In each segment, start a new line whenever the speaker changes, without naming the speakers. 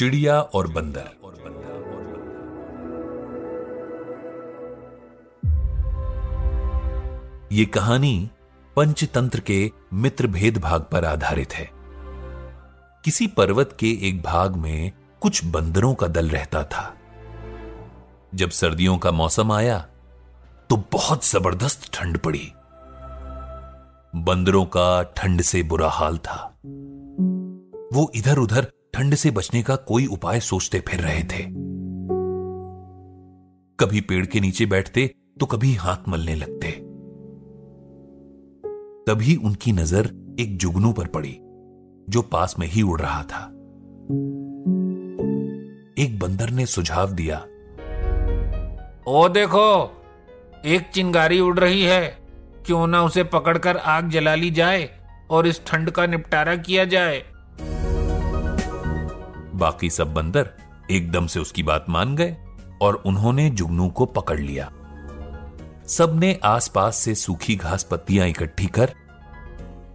चिड़िया और बंदर। ये कहानी पंचतंत्र के मित्र भेद भाग पर आधारित है। किसी पर्वत के एक भाग में कुछ बंदरों का दल रहता था। जब सर्दियों का मौसम आया तो बहुत ज़बरदस्त ठंड पड़ी। बंदरों का ठंड से बुरा हाल था। वो इधर उधर ठंड से बचने का कोई उपाय सोचते फिर रहे थे। कभी पेड़ के नीचे बैठते तो कभी हाथ मलने लगते। तभी उनकी नज़र एक जुगनू पर पड़ी, जो पास में ही उड़ रहा था। एक बंदर ने सुझाव दिया,
ओ देखो, एक चिंगारी उड़ रही है। क्यों ना उसे पकड़कर आग जला ली जाए और इस ठंड का निपटारा किया जाए?
बाकी सब बंदर एकदम से उसकी बात मान गए और उन्होंने जुगनू को पकड़ लिया। सबने आसपास से सूखी घास पत्तियाँ इकट्ठी कर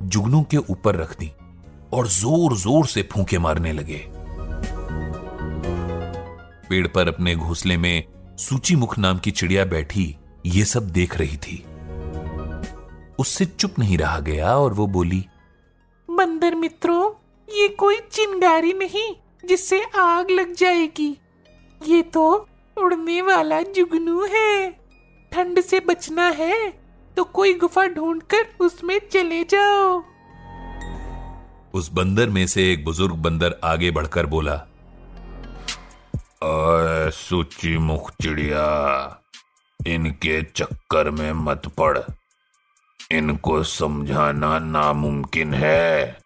जुगनू के ऊपर रख दी और ज़ोर ज़ोर से फूंके मारने लगे। पेड़ पर अपने घोंसले में सूची मुख नाम की चिड़िया बैठी ये सब देख रही थी। उससे चुप नहीं रहा गया और वो बोली,
बंदर मित्रों, ये कोई चिंगारी नहीं। जिससे आग लग जाएगी। ये तो उड़ने वाला जुगनू है। ठंड से बचना है तो कोई गुफा ढूंढकर उसमें चले जाओ।
उस बंदर में से एक बुज़ुर्ग बंदर आगे बढ़कर बोला सूची मुख चिड़िया, इनके चक्कर में मत पड़। इनको समझाना नामुमकिन है।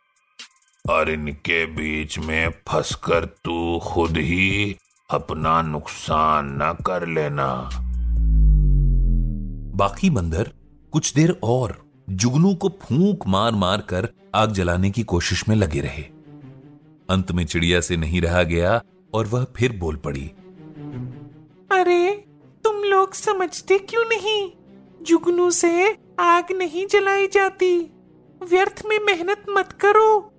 और इनके बीच में फंसकर तू खुद ही अपना नुकसान न कर लेना। बाकी बंदर कुछ देर और जुगनू को फूंक मार मार कर आग जलाने की कोशिश में लगे रहे। अंत में चिड़िया से नहीं रहा गया और वह फिर बोल पड़ी।
अरे तुम लोग समझते क्यों नहीं? जुगनू से आग नहीं जलाई जाती। व्यर्थ में मेहनत मत करो।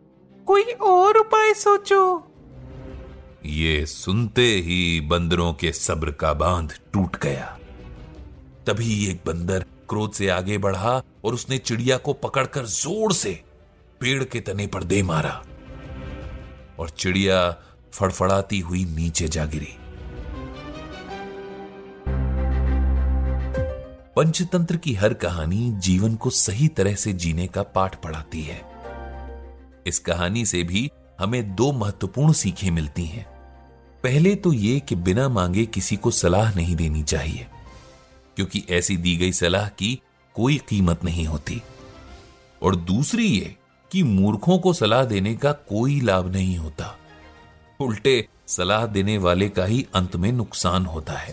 कोई और उपाय सोचो।
ये सुनते ही बंदरों के सब्र का बाँध टूट गया। तभी एक बंदर क्रोध से आगे बढ़ा और उसने चिड़िया को पकड़कर ज़ोर से पेड़ के तने पर दे मारा और चिड़िया फड़फड़ाती हुई नीचे जा गिरी। पंचतंत्र की हर कहानी जीवन को सही तरह से जीने का पाठ पढ़ाती है। इस कहानी से भी हमें दो महत्वपूर्ण सीखें मिलती हैं। पहले तो ये कि बिना मांगे किसी को सलाह नहीं देनी चाहिए, क्योंकि ऐसी दी गई सलाह की कोई कीमत नहीं होती। और दूसरी ये कि मूर्खों को सलाह देने का कोई लाभ नहीं होता। उल्टे, सलाह देने वाले का ही अंत में नुकसान होता है।